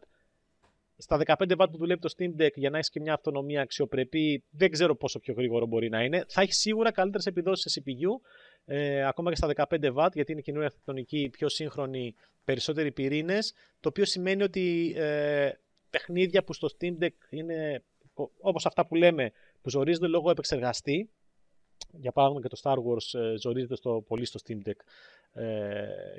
Στα 15W που δουλεύει το Steam Deck για να έχεις και μια αυτονομία αξιοπρεπή, δεν ξέρω πόσο πιο γρήγορο μπορεί να είναι. Θα έχει σίγουρα καλύτερες επιδόσεις σε CPU, ε, ακόμα και στα 15W, γιατί είναι καινούργια αρχιτεκτονική, πιο σύγχρονη, περισσότεροι πυρήνες. Το οποίο σημαίνει ότι ε, παιχνίδια που στο Steam Deck είναι όπως αυτά που λέμε που ζορίζονται λόγω επεξεργαστή για παράδειγμα και το Star Wars ε, ζορίζεται στο, πολύ στο Steam Deck Ε,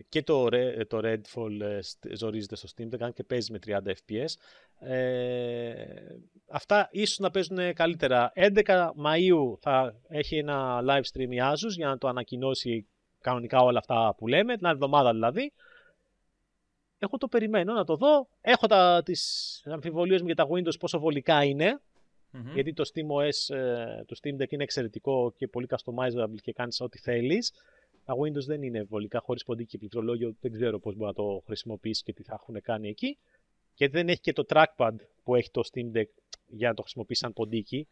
και το, το Redfall ε, ζορίζεται στο Steam Deck, αν και παίζει με 30 FPS. Ε, αυτά ίσως να παίζουν καλύτερα. 11 Μαΐου θα έχει ένα live stream η Asus για να το ανακοινώσει κανονικά όλα αυτά που λέμε, την άλλη εβδομάδα δηλαδή. Εγώ το περιμένω να το δω. Έχω τα, τις αμφιβολίες μου για τα Windows πόσο βολικά Γιατί το SteamOS ε, του Steam Deck είναι εξαιρετικό και πολύ customizable και κάνεις ό,τι θέλεις. Τα Windows δεν είναι βολικά χωρίς ποντίκι και πληκτρολόγιο. Δεν ξέρω πώς μπορεί να το χρησιμοποιήσει και τι θα έχουν κάνει εκεί. Και δεν έχει και το trackpad που έχει το Steam Deck για να το χρησιμοποιήσει σαν ποντίκι.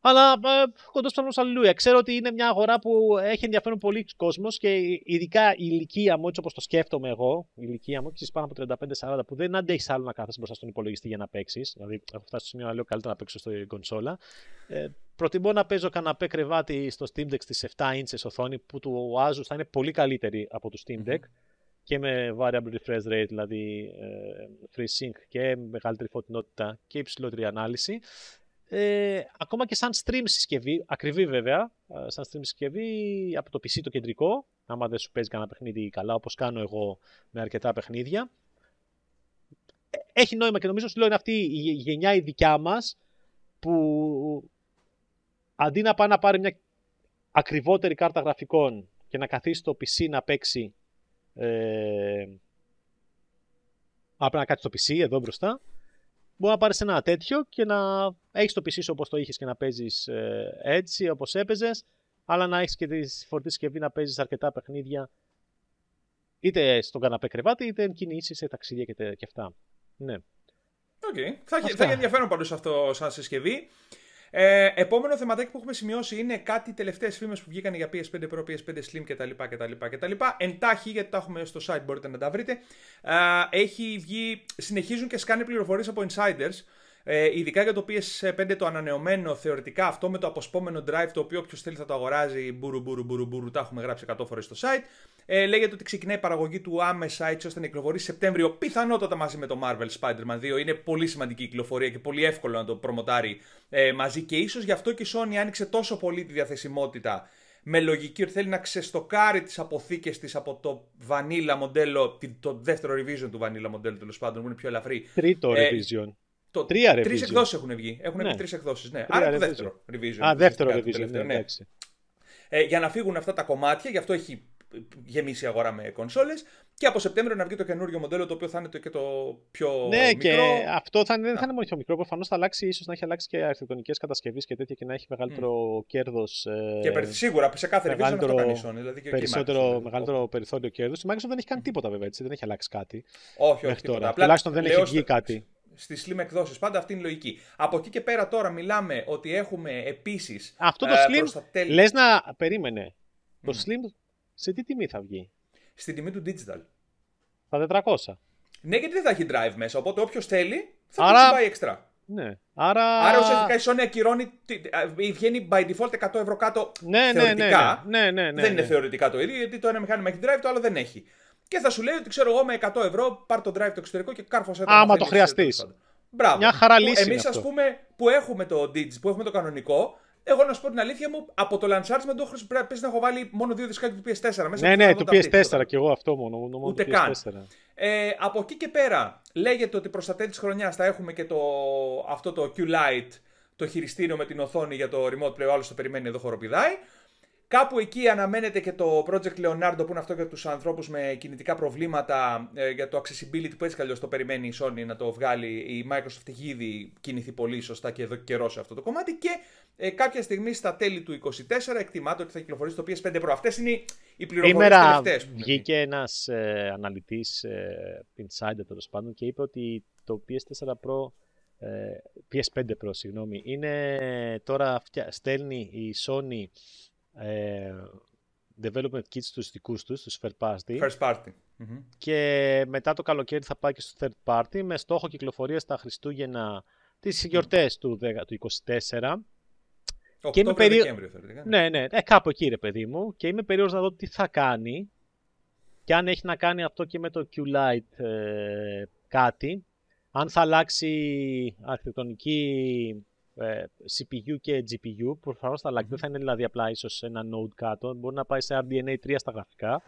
Αλλά ε, κοντός ψάχνω αλληλούια. Ξέρω ότι είναι μια αγορά που έχει ενδιαφέρον πολύ κόσμος και ειδικά η ηλικία μου, έτσι όπως το σκέφτομαι εγώ, η ηλικία μου, έχει πάνω από 35-40, που δεν αντέχεις άλλο να κάθεσαι μπροστά στον υπολογιστή για να παίξεις. Δηλαδή, έχω φτάσει στο σημείο να λέω καλύτερα να παίξω στην κονσόλα. Ε, προτιμώ να παίζω καναπέ κρεβάτι στο Steam Deck στις 7 inches οθόνη που του Asus θα είναι πολύ καλύτερη από το Steam Deck και με variable refresh rate, δηλαδή ε, free sync και μεγαλύτερη φωτεινότητα και υψηλότερη ανάλυση. Ε, ακόμα και σαν stream συσκευή, ακριβή βέβαια, ε, σαν stream συσκευή από το PC το κεντρικό, άμα δεν σου παίζει κανένα παιχνίδι καλά, όπως κάνω εγώ με αρκετά παιχνίδια. Ε, έχει νόημα και νομίζω ότι είναι αυτή η γενιά η δικιά μας που αντί να πάει να πάρει μια ακριβότερη κάρτα γραφικών και να καθίσει στο PC να παίξει ε, να κάτσει στο PC εδώ μπροστά μπορεί να πάρεις ένα τέτοιο και να έχεις το PC σου όπως το είχες και να παίζεις ε, έτσι όπως έπαιζες, αλλά να έχεις και τη φορτή συσκευή να παίζεις αρκετά παιχνίδια είτε στον καναπέ κρεβάτι είτε εν κινήσεις σε ταξίδια και, και αυτά. Ναι. Okay. Θα, θα έχει ενδιαφέρον πάντως αυτό σαν συσκευή. Ε, επόμενο θεματάκι που έχουμε σημειώσει είναι κάτι τελευταίες φήμες που βγήκαν για PS5 Pro, PS5 Slim κτλ. κτλ, κτλ. Εντάχει, γιατί τα έχουμε στο site, μπορείτε να τα βρείτε. Ε, έχει βγει, συνεχίζουν και σκάνε πληροφορίες από insiders. Ε, ειδικά για το PS5 το ανανεωμένο, θεωρητικά αυτό με το αποσπόμενο drive, το οποίο όποιος θέλει θα το αγοράζει, μπουρου μπουρου μπουρου μπουρου, τα έχουμε γράψει 100 φορές στο site. Ε, λέγεται ότι ξεκινάει η παραγωγή του άμεσα έτσι ώστε να κυκλοφορήσει Σεπτέμβριο, πιθανότατα μαζί με το Marvel Spider-Man 2. Είναι πολύ σημαντική κυκλοφορία και πολύ εύκολο να το προμοτάρει ε, μαζί και ίσως γι' αυτό και η Sony άνοιξε τόσο πολύ τη διαθεσιμότητα με λογική ότι θέλει να ξεστοκάρει τις αποθήκες της από το vanilla μοντέλο, το δεύτερο revision του vanilla μοντέλου τέλος πάντων, που είναι πιο ελαφρύ. Τρίτο ε, revision. Το, τρία Τρεις εκδόσεις έχουν βγει. Έχουν ναι. βγει τρεις εκδόσεις. Ναι. Άρα το δεύτερο revision. Α, δεύτερο revision. Ναι, ναι. Ε, για να φύγουν αυτά τα κομμάτια, γι' αυτό έχει γεμίσει η αγορά με κονσόλες και από Σεπτέμβριο να βγει το καινούριο μοντέλο το οποίο θα είναι το, και το πιο ναι, μικρό. και αυτό θα, δεν θα είναι μόνο πιο μικρό. Προφανώς θα αλλάξει, ίσως να έχει αλλάξει και αρχιτεκτονικές κατασκευές και τέτοια και να έχει μεγαλύτερο mm. κέρδος. Ε, και σίγουρα σε κάθε μεγαλύτερο, αυτό κάνει δηλαδή και περισσότερο, και μεγαλύτερο περιθώριο κέρδο. Η Microsoft δεν έχει κάνει τίποτα βέβαια έτσι, δεν έχει αλλάξει κάτι. Όχι, όχι. Τώρα. Απλά, Τουλάχιστον δεν έχει βγει κάτι στις slim εκδόσεις. Πάντα αυτή είναι η λογική. Από εκεί και πέρα τώρα μιλάμε ότι έχουμε επίσης. Αυτό το ε, slim. Τέλη... Λες να. Περίμενε. Το slim σε τι τιμή θα βγει; Στην τιμή του digital. Στα 400. Ναι, γιατί δεν θα έχει drive μέσα. Οπότε όποιος θέλει θα Άρα... το πάει εξτρά. Ναι. Άρα, Άρα ουσιαστικά η Sony ακυρώνει. Βγαίνει by default 100 ευρώ κάτω. Ναι, ναι, ναι θεωρητικά. Ναι, ναι, ναι, ναι, δεν είναι θεωρητικά το ίδιο, γιατί το ένα μηχάνημα έχει drive, το άλλο δεν έχει. Και θα σου λέει ότι ξέρω εγώ με 100 ευρώ πάρ το drive το εξωτερικό και κάρφωσε το. Άμα το χρειαστείς. Μπράβο. Μια χαρά λύση. Εμείς, ας πούμε, που έχουμε το Digi, που έχουμε το κανονικό, εγώ να σου πω την αλήθεια μου, από το Launchard με το πρέπει να έχω βάλει μόνο δύο δισκάκια του PS4 μέσα. Ναι, ναι, του PS4 και εγώ αυτό μόνο. μόνο Ούτε καν. Ε, από εκεί και πέρα λέγεται ότι προς τα τέλη της χρονιάς θα έχουμε και το, αυτό το Q-Lite, το χειριστήριο με την οθόνη για το remote play. Ο άλλος το περιμένει εδώ χοροπηδάει. Κάπου εκεί αναμένεται και το Project Leonardo που είναι αυτό για τους ανθρώπους με κινητικά προβλήματα ε, για το accessibility που έτσι καλώς το περιμένει η Sony να το βγάλει. Η Microsoft έχει ήδη κινηθεί πολύ σωστά και εδώ καιρό σε αυτό το κομμάτι και ε, κάποια στιγμή στα τέλη του 2024 εκτιμάται ότι θα κυκλοφορήσει το PS5 Pro. Αυτές είναι οι πληροφορίες τελευταίες. βγήκε ένας ε, αναλυτής ε, insider τέλος πάντων και είπε ότι το PS4 Pro ε, PS5 Pro, συγγνώμη, είναι τώρα στέλνει η Sony ε, development kits τους δικούς τους, τους first party. First party. Και μετά το καλοκαίρι θα πάει και στο third party με στόχο κυκλοφορία στα Χριστούγεννα τις γιορτές του, του 24. και είμαι περί... Δεκέμβριο, Ναι, ναι, ε, κάπου εκεί ρε παιδί μου. Και είμαι περίεργος να δω τι θα κάνει. Και αν έχει να κάνει αυτό και με το Q-Lite ε, κάτι. Αν θα αλλάξει αρχιτεκτονική ε, CPU και GPU που προφανώς θα αλλάξει. Δεν θα είναι δηλαδή απλά ίσως ένα node κάτω. Μπορεί να πάει σε RDNA 3 στα γραφικά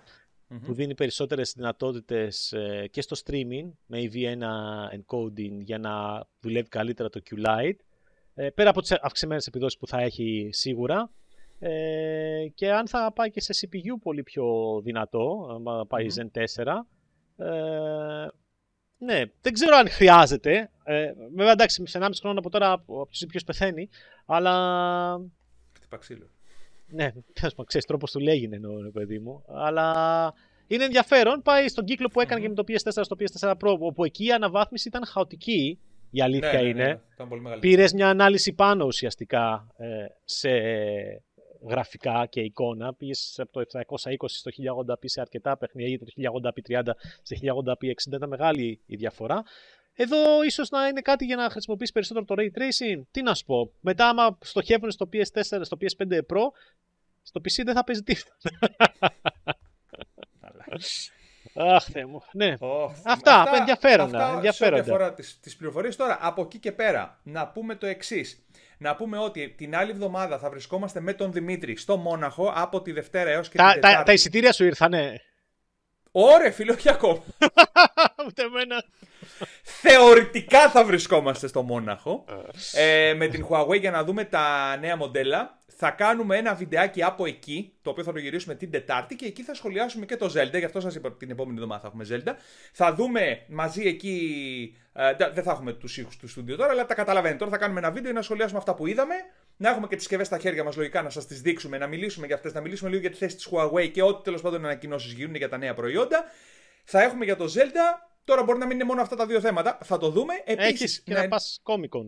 που δίνει περισσότερες δυνατότητες ε, και στο streaming με AV1 encoding για να δουλεύει καλύτερα το Q-Lite. Ε, πέρα από τις αυξημένες επιδόσεις που θα έχει σίγουρα. Ε, και αν θα πάει και σε CPU πολύ πιο δυνατό, αν πάει Zen 4. Ε, ναι, δεν ξέρω αν χρειάζεται. Ε, βέβαια εντάξει, σε 1,5 χρόνο από τώρα ο CPU πεθαίνει, αλλά... Χτυπά ξύλο. Ναι, ξέρεις τρόπος του λέγει εννοώ, παιδί μου. Αλλά είναι ενδιαφέρον. Πάει στον κύκλο που έκανε και με το PS4 στο PS4 Pro, όπου εκεί η αναβάθμιση ήταν χαοτική. Η αλήθεια ναι, ναι, είναι. Ναι, Πήρες μια ανάλυση πάνω ουσιαστικά ε, σε γραφικά και εικόνα. Πήγε από το 720 στο 1080p σε αρκετά παιχνίδια, το 1080p 30 σε 1080p 60. Ήταν μεγάλη η διαφορά. Εδώ ίσως να είναι κάτι για να χρησιμοποιήσεις περισσότερο το ray tracing. Τι να σου πω. Μετά, άμα στοχεύουν στο PS4, στο PS5 Pro, στο PC δεν θα παίζει τίποτα. Αχ, Θεέ μου. Ναι. Oh, αυτά, αυτά ενδιαφέροντα. Αυτά ενδιαφέροντα. Σε ό,τι αφορά τις, τις πληροφορίες. Τώρα, από εκεί και πέρα, να πούμε το εξής. Να πούμε ότι την άλλη εβδομάδα θα βρισκόμαστε με τον Δημήτρη στο Μόναχο από τη Δευτέρα έως και τα, την Τετάρτη. Τα, τα εισιτήρια σου ήρθανε. Ωραία, φίλο, όχι ακόμα. [laughs] Ούτε εμένα. Θεωρητικά θα βρισκόμαστε στο Μόναχο ε, με την Huawei για να δούμε τα νέα μοντέλα. Θα κάνουμε ένα βιντεάκι από εκεί, το οποίο θα το γυρίσουμε την Τετάρτη και εκεί θα σχολιάσουμε και το Zelda. Γι' αυτό σας είπα την επόμενη εβδομάδα θα έχουμε Zelda. Θα δούμε μαζί εκεί. Ε, δεν θα έχουμε τους ήχους του στούντιο τώρα, αλλά τα καταλαβαίνετε. Τώρα θα κάνουμε ένα βίντεο να σχολιάσουμε αυτά που είδαμε. Να έχουμε και τις συσκευέ στα χέρια μας, λογικά να σας τις δείξουμε, να μιλήσουμε για αυτές, να μιλήσουμε λίγο για τη θέση της Huawei και ό,τι τέλος πάντων ανακοινώσεις γίνουν για τα νέα προϊόντα. Θα έχουμε για το Zelda Τώρα μπορεί να μην είναι μόνο αυτά τα δύο θέματα. Θα το δούμε. Επίσης, και να, να πας Comic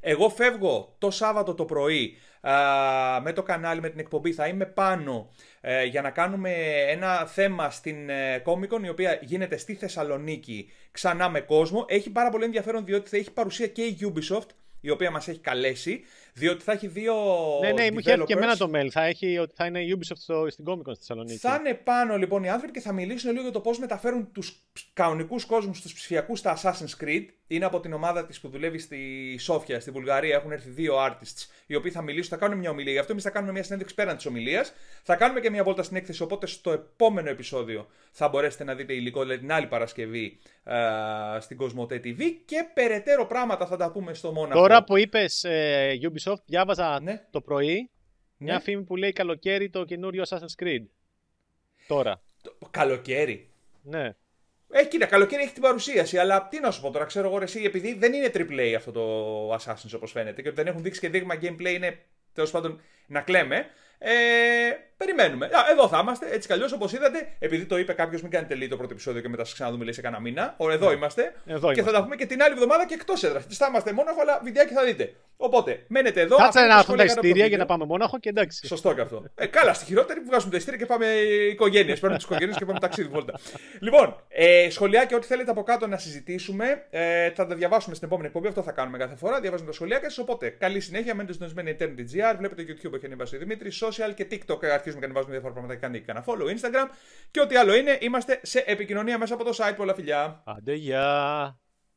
Εγώ φεύγω το Σάββατο το πρωί α, με το κανάλι, με την εκπομπή. Θα είμαι πάνω ε, για να κάνουμε ένα θέμα στην ε, Comic η οποία γίνεται στη Θεσσαλονίκη ξανά με κόσμο. Έχει πάρα πολύ ενδιαφέρον διότι θα έχει παρουσία και η Ubisoft η οποία μας έχει καλέσει, διότι θα έχει δύο Ναι, ναι, μου έχει έρθει και εμένα το mail, θα έχει ότι θα είναι η Ubisoft στο, στην Comic Con στη Θεσσαλονίκη. Θα είναι πάνω λοιπόν οι άνθρωποι και θα μιλήσουν λίγο για το πώς μεταφέρουν τους κανονικούς κόσμους, τους ψηφιακούς στα Assassin's Creed. Είναι από την ομάδα της που δουλεύει στη Σόφια, στη Βουλγαρία, έχουν έρθει δύο artists, οι οποίοι θα μιλήσουν, θα κάνουν μια ομιλία. Γι' αυτό εμείς θα κάνουμε μια συνέντευξη πέραν της ομιλίας. Θα κάνουμε και μια βόλτα στην έκθεση, οπότε στο επόμενο επεισόδιο θα μπορέσετε να δείτε υλικό, δηλαδή την άλλη Παρασκευή στην Κοσμοτέ TV και περαιτέρω πράγματα θα τα πούμε στο Μόναχο. Τώρα που είπες ε, Ubisoft, διάβαζα ναι. το πρωί μια ναι. φήμη που λέει καλοκαίρι το καινούριο Assassin's Creed. Τώρα. Το, καλοκαίρι. Ναι. Ε, κοίτα, καλοκαίρι έχει την παρουσίαση, αλλά τι να σου πω τώρα, ξέρω εγώ εσύ, επειδή δεν είναι AAA αυτό το Assassin's όπως φαίνεται και ότι δεν έχουν δείξει και δείγμα gameplay είναι τέλος πάντων να κλαίμε. Ε, περιμένουμε. Α, εδώ θα είμαστε. Έτσι κι αλλιώς, όπως είδατε, επειδή το είπε κάποιος, μην κάνετε λίγο το πρώτο επεισόδιο και μετά σας ξαναδούμε λέει σε κανένα μήνα. Ο, εδώ, ναι. είμαστε. εδώ και θα τα πούμε και την άλλη εβδομάδα και εκτός έδρας. Τις θα είμαστε μόναχο, αλλά βιντεάκι θα δείτε. Οπότε, μένετε εδώ. Κάτσε να έρθουν τα ειστήρια για να πάμε μόναχο και εντάξει. Σωστό και αυτό. Ε, καλά, στη χειρότερη που βγάζουμε τα ειστήρια και πάμε οικογένειες. Παίρνουμε τις οικογένειες και πάμε ταξίδι βόλτα. λοιπόν, ε, σχολιά και ό,τι θέλετε από κάτω να συζητήσουμε. Ε, θα τα διαβάσουμε στην επόμενη εκπομπή. Αυτό θα κάνουμε κάθε φορά. Διαβάζουμε τα σχολεία και Οπότε, καλή συνέχεια. Μένετε συντονισμένοι Eternity.gr. Βλέπετε YouTube έχει ανεβάσει ο Δημήτρης. Social και TikTok αρχίζουμε και ανεβάζουμε διάφορα πράγματα. Κάνει κανένα follow Instagram. Και ό,τι άλλο είναι, είμαστε σε επικοινωνία μέσα από το site. Πολλά φιλιά. Άντε, γεια.